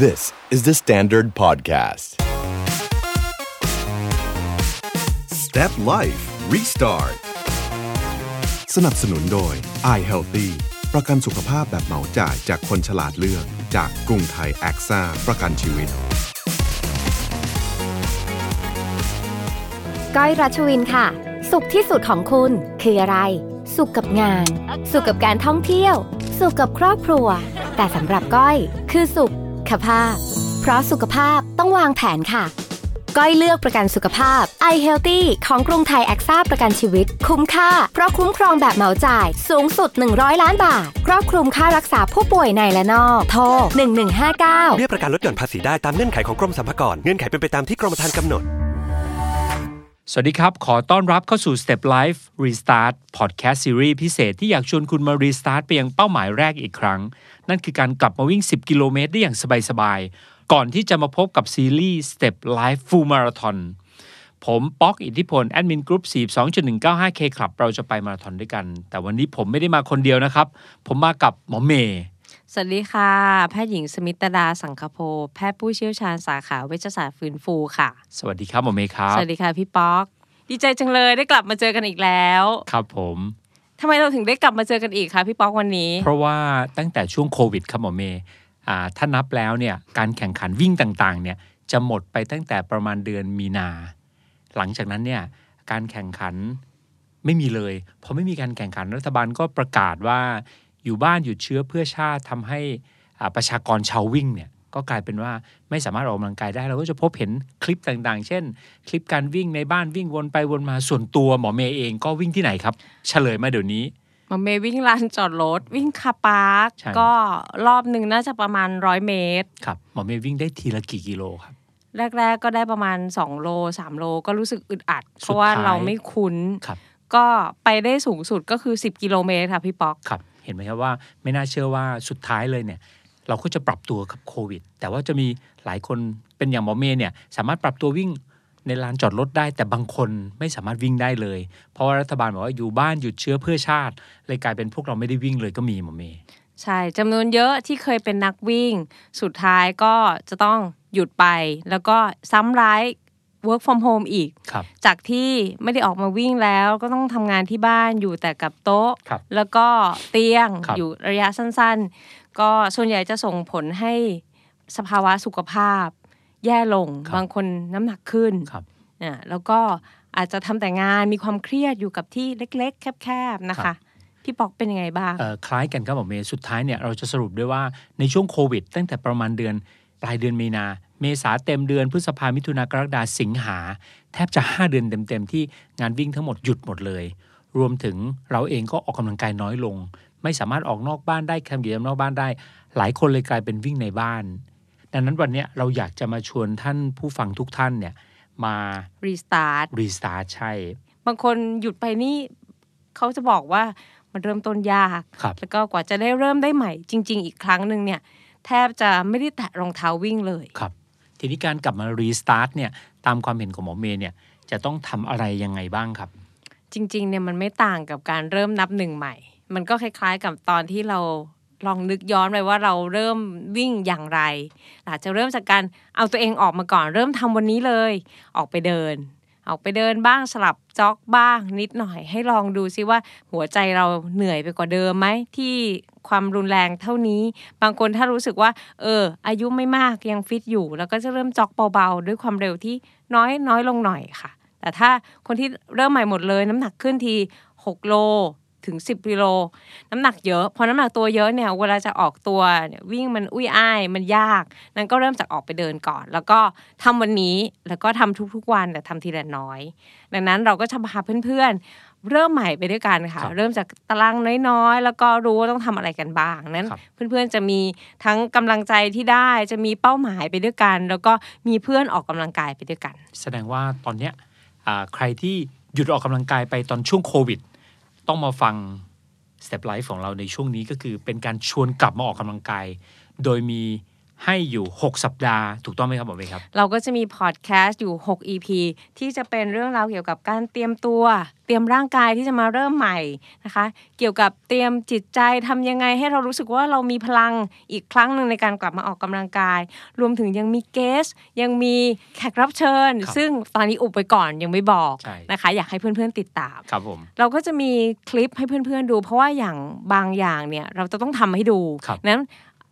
This is the Standard Podcast. Step Life Restart สนับสนุนโดย i Healthy ประกันสุขภาพแบบเหมาจ่ายจากคนฉลาดเลือก จากกรุงไทยแอคซ่าประกันชีวิต ก้อยรัชวินค่ะ สุขที่สุดของคุณคืออะไร สุขกับงาน สุขกับการท่องเที่ยว สุขกับครอบครัว แต่สำหรับก้อย คือสุข ภาพ เพราะสุขภาพต้องวางแผนค่ะ ก้อยเลือกประกันสุขภาพ i Healthy ของกรุงไทยแอคซ่าประกันชีวิต คุ้มค่า เพราะคุ้มครองแบบเหมาจ่าย สูงสุด 100 ล้านบาท ครอบคลุมค่ารักษาผู้ป่วยในและนอก โทร 1159 เบี้ยประกันลดหย่อนภาษีได้ตามเงื่อนไขของกรมสรรพากร เงื่อนไขเป็นไปตามที่กรมธรรม์กำหนด สวัสดีครับ ขอต้อนรับเข้าสู่ Step Life Restart Podcast Series พิเศษที่อยากชวนคุณมา Restart ไปยังเป้าหมายแรกอีกครั้ง นั่นคือการกลับมาวิ่ง 10 กิโลเมตรได้อย่างสบาย ๆ ก่อนที่จะมาพบกับซีรีส์ Step Life Full Marathon ผมป๊อกอิทธิพลแอดมินกรุ๊ป42.195 K ครับเราจะไปมาราธอนด้วยกัน แต่วันนี้ผมไม่ได้มาคนเดียวนะครับ ผมมากับหมอเมย์ สวัสดีค่ะ แพทย์หญิงสมิตดาสังคโพแพทย์ผู้เชี่ยวชาญสาขาเวชศาสตร์ฟื้นฟูค่ะ สวัสดีครับหมอเมย์ครับ สวัสดีค่ะพี่ป๊อก ดีใจจังเลยได้กลับมาเจอกันอีกแล้ว ครับผมทำไมเราถึงได้กลับมาเจอกันอีกคะพี่ป๊อกวันนี้ เพราะว่าตั้งแต่ช่วงโควิดครับหมอเมย์อ่าถ้านับแล้วเนี่ยการแข่งขันวิ่งต่างๆเนี่ยจะหมดไปตั้งแต่ประมาณเดือนมีนา หลังจากนั้นเนี่ยการแข่งขันไม่มีเลยพอไม่มีการแข่งขันรัฐบาลก็ประกาศว่า อยู่บ้านหยุดเชื้อเพื่อชาติทำให้อ่าประชากรชาววิ่งเนี่ยก็กลายเป็นว่าไม่สามารถออกกำลังกายได้เราก็จะพบเห็นคลิปต่างๆ เช่น คลิปการวิ่งในบ้านวิ่งวนไปวนมาส่วนตัวหมอเมย์เองก็วิ่งที่ไหนครับ เฉลยมาเดี๋ยวนี้มาเมย์วิ่งลานจอดรถวิ่งคาปาร์คใช่ก็รอบหนึ่งน่าจะประมาณร้อยเมตรครับหมอเมย์วิ่งได้ทีละกี่กิโลครับแรก ๆ ก็ได้ประมาณ 2 โล 3 โลก็รู้สึกอึดอัด เพสุดราะว่าท้ายเราไม่คุ้นครับก็ไปได้สูงสุดก็คือ 10 กิโลเมตรค่ะพี่ป๊อกครับ เห็นไหมครับว่าไม่น่าเชื่อว่าสุดท้ายเลยเนี่ยเราก็จะปรับตัวกับโควิด แต่ว่าจะมีหลายคนเป็นอย่างหมอเมย์เนี่ยสามารถปรับตัววิ่งในลานจอดรถได้ แต่บางคนไม่สามารถวิ่งได้เลย เพราะว่ารัฐบาลบอกว่าอยู่บ้านหยุดเชื้อเพื่อชาติ เลยกลายเป็นพวกเราไม่ได้วิ่งเลยก็มีหมอเมย์ใช่จำนวนเยอะที่เคยเป็นนักวิ่ง สุดท้ายก็จะต้องหยุดไป แล้วก็ซ้ำร้าย work from home อีกครับจากที่ไม่ได้ออกมาวิ่งแล้วก็ต้องทำงานที่บ้านอยู่แต่กับโต๊ะครับแล้วก็เตียงครับอยู่ระยะสั้นๆ ก็ส่วนใหญ่จะส่งผลให้สภาวะสุขภาพ แย่ลงบางคนน้ำหนักขึ้นครับอะแล้วก็อาจจะทำแต่งานมีความเครียดอยู่กับที่เล็ก ๆ แคบๆนะครัคะบพี่ปอกเป็นยังไงบ้างเอ่อคล้ายกันครับหมอเมย์สุดท้ายเนี่ยเราจะสรุปด้วยว่าในช่วงโควิด ตั้งแต่ประมาณเดือนปลายเดือนมีนา เมษาเต็มเดือนพฤษภามิถุนากรกฎาสิงหา แทบจะ 5 เดือนเต็มๆ ที่งานวิ่งทั้งหมดหยุดหมดเลย รวมถึงเราเองก็ออกกำลังกายน้อยลง ไม่สามารถออกนอกบ้านได้ทำกิจกรรมนอกบ้านได้ หลายคนเลยกลายเป็นวิ่งในบ้าน ดังนั้นวันเนี้ยเราอยากจะมาชวนท่านผู้ฟังทุกท่านเนี่ยมา restart restart ใช่ บางคนหยุดไปนี่เขาจะบอกว่ามันเริ่มต้นยากครับแล้วก็กว่าจะได้เริ่มได้ใหม่ จริง ๆ อีกครั้งหนึ่งเนี่ย แทบจะไม่ได้แตะรองเท้าวิ่งเลยครับ ทีนี้การกลับมา restart เนี่ยตามความเห็นของหมอเมย์เนี่ยจะต้องทำอะไรยังไงบ้างครับ จริงๆเนี่ยมันไม่ต่างกับการเริ่มนับหนึ่งใหม่ มันก็คล้ายๆกับตอนที่เราลองนึกย้อนไปว่าเราเริ่มวิ่งอย่างไรอาจจะเริ่มจากการเอาตัวเองออกมาก่อนเริ่มทำวันนี้เลย ออกไปเดิน ออกไปเดินบ้างสลับจ็อกบ้างนิดหน่อย ให้ลองดูซิว่าหัวใจเราเหนื่อยไปกว่าเดิมไหมที่ความรุนแรงเท่านี้ บางคนถ้ารู้สึกว่า เออ อายุไม่มากยังฟิตอยู่ แล้วก็จะเริ่มจ็อกเบาๆ ด้วยความเร็วที่น้อยน้อยลงหน่อยค่ะ แต่ถ้าคนที่เริ่มใหม่หมดเลย น้ำหนักขึ้นที 6 โล ถึง 10กิโลน้ำหนักเยอะพอน้ำหนักตัวเยอะเนี่ยเวลาจะออกตัวเนี่ยวิ่งมันอุ้ยอ้ายมันยาก นั้นก็เริ่มจากออกไปเดินก่อน แล้วก็ทำวันนี้แล้วก็ทำทุกๆวันแต่ทำทีละน้อย ดังนั้นเราก็จะพาเพื่อนๆเริ่มใหม่ไปด้วยกันค่ะครับเริ่มจากตารางน้อยๆ แล้วก็รู้ว่าต้องทำอะไรกันบ้างนั้นครับเพื่อนๆจะมีทั้งกำลังใจที่ได้จะมีเป้าหมายไปด้วยกัน แล้วก็มีเพื่อนออกกำลังกายไปด้วยกัน แสดงว่าตอนเนี้ยอ่าใครที่หยุดออกกำลังกายไปตอนช่วงโควิด ต้องมาฟัง Step Life ของเราในช่วงนี้ก็คือเป็นการชวนกลับมาออกกำลังกาย โดยมี ให้อยู่ 6 สัปดาห์ ถูกต้องไหมครับหมอเมย์ครับ เราก็จะมีพอดแคสต์อยู่ 6 EP ที่จะเป็นเรื่องราวเกี่ยวกับการเตรียมตัว เตรียมร่างกายที่จะมาเริ่มใหม่นะคะ เกี่ยวกับเตรียมจิตใจทำยังไงให้เรารู้สึกว่าเรามีพลังอีกครั้งหนึ่งในการกลับมาออกกำลังกาย รวมถึงยังมีเกส ยังมีแขกรับเชิญครับซึ่งตอนนี้อุบไปก่อนยังไม่บอกใช่นะคะ อยากให้เพื่อนๆติดตามครับผมเราก็จะมีคลิปให้เพื่อนๆดู เพราะว่าอย่างบางอย่างเนี่ยเราจะต้องทำให้ดูครับนั้น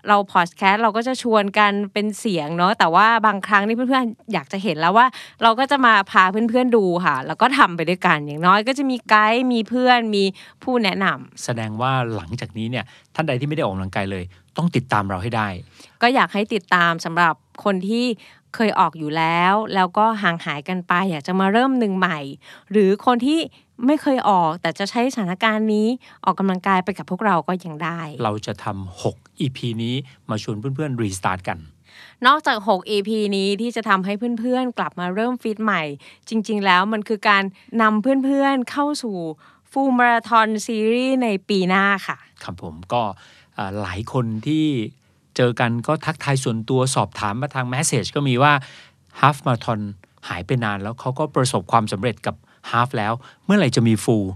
เราพอดแคสต์เราก็จะชวนกันเป็นเสียงเนาะแต่ว่าบางครั้งนี่เพื่อนๆอยากจะเห็นแล้วว่า เราก็จะมาพาเพื่อนๆดูค่ะ แล้วก็ทำไปด้วยกันอย่างน้อยก็จะมีไกด์มีเพื่อนมีผู้แนะนำแสดงว่าหลังจากนี้เนี่ยท่านใดที่ไม่ได้ออกกำลังกายเลย ต้องติดตามเราให้ได้ ก็อยากให้ติดตามสำหรับคนที่เคยออกอยู่แล้ว แล้วก็ห่างหายกันไป อยากจะมาเริ่มหนึ่งใหม่ หรือคนที่ไม่เคยออก แต่จะใช้สถานการณ์นี้ออกกำลังกายไปกับพวกเราก็ยังได้ เราจะทำ6 EP นี้มาชวนเพื่อนๆรีสตาร์ทกัน นอกจาก 6 EP นี้ที่จะทำให้เพื่อนๆ กลับมาเริ่มฟิตใหม่ จริง ๆ แล้วมันคือการนำเพื่อนๆเข้าสู่ฟูลมาราทอนซีรีส์ในปีหน้าค่ะ ครับผมก็เอ่อหลายคนที่เจอกันก็ทักทายส่วนตัวสอบถามมาทางแมสเซจก็มีว่าฮาฟมา t ทอนหายไปนานแล้วเขาก็ประสบความสำเร็จกับ half แล้ว เมื่อไหร่จะมี full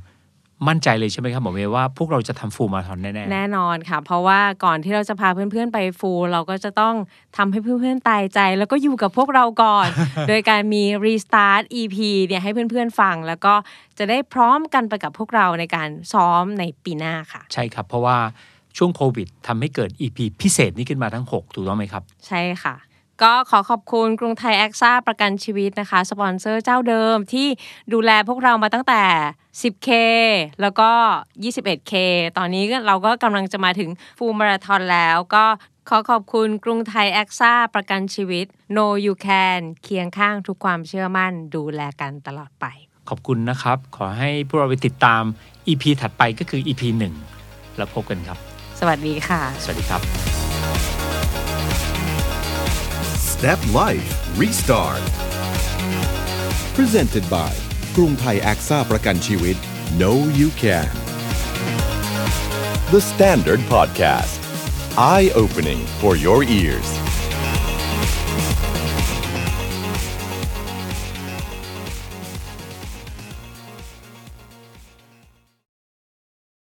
มั่นใจเลยใช่ไหมครับหมอเมย์ว่าพวกเราจะทำฟูลมา t ทอนแน่แน่นอนค่ะ เพราะว่าก่อนที่เราจะพาเพื่อนๆไปฟูลเราก็จะต้องทำให้เพื่อนๆตายใจ แล้วก็อยู่กับพวกเราก่อน โดยการมี Restart EP เนี่ยให้เพื่อนๆฟัง แล้วก็จะได้พร้อมกันไปกับพวกเราในการซ้อมในปีหน้าค่ะๆใช่ครับ เพราะว่าช่วงโควิดทำให้เกิด EP พิเศษนี้ขึ้นมาทั้ง 6 ถูกต้องไหมครับ ใช่ค่ะก็ขอขอบคุณกรุงไทยแอคซ่าประกันชีวิตนะคะ สปอนเซอร์เจ้าเดิมที่ดูแลพวกเรามาตั้งแต่ 10K แล้วก็ 21K ตอนนี้ก็เราก็กำลังจะมาถึงฟูลมาราทอนแล้วก็ขอขอบคุณกรุงไทยแอคซ่าประกันชีวิต No You Can เคียงข้างทุกความเชื่อมั่นดูแลกันตลอดไป ขอบคุณนะครับ ขอให้พวกเราไปติดตาม EP ถัดไปก็คือ EP 1 แล้วพบกันครับ สวัสดีค่ะ สวัสดีครับ Step Life Restart Presented by กรุงไทยแอคซ่าประกันชีวิต Know You Can The Standard Podcast Eye Opening for Your Ears